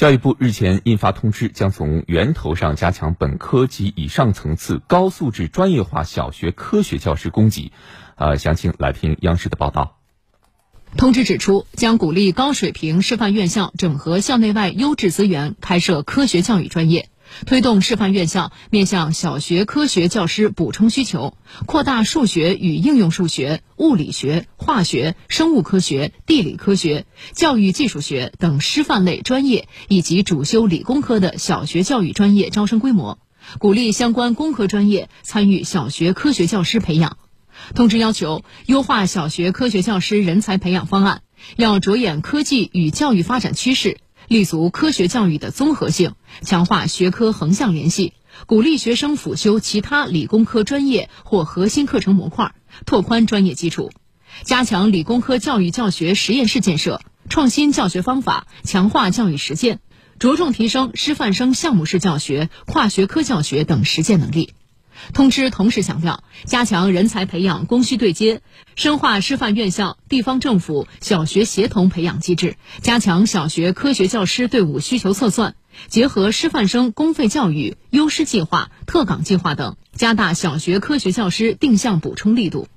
教育部日前印发通知，将从源头上加强本科及以上层次高素质专业化小学科学教师供给。呃，详情来听央视的报道。通知指出，将鼓励高水平师范院校整合校内外优质资源，开设科学教育专业。推动示范院校面向小学科学教师补充需求，扩大数学与应用数学、物理学、化学、生物科学、地理科学、教育技术学等师范类专业以及主修理工科的小学教育专业招生规模，鼓励相关工科专业参与小学科学教师培养。通知要求，优化小学科学教师人才培养方案，要着眼科技与教育发展趋势。立足科学教育的综合性，强化学科横向联系，鼓励学生辅修其他理工科专业或核心课程模块，拓宽专业基础；加强理工科教育教学实验室建设，创新教学方法，强化教育实践，着重提升师范生项目式教学、跨学科教学等实践能力。通知同时强调，加强人才培养供需对接，深化师范院校、地方政府、小学协同培养机制，加强小学科学教师队伍需求测算，结合师范生公费教育、优师计划、特岗计划等，加大小学科学教师定向补充力度。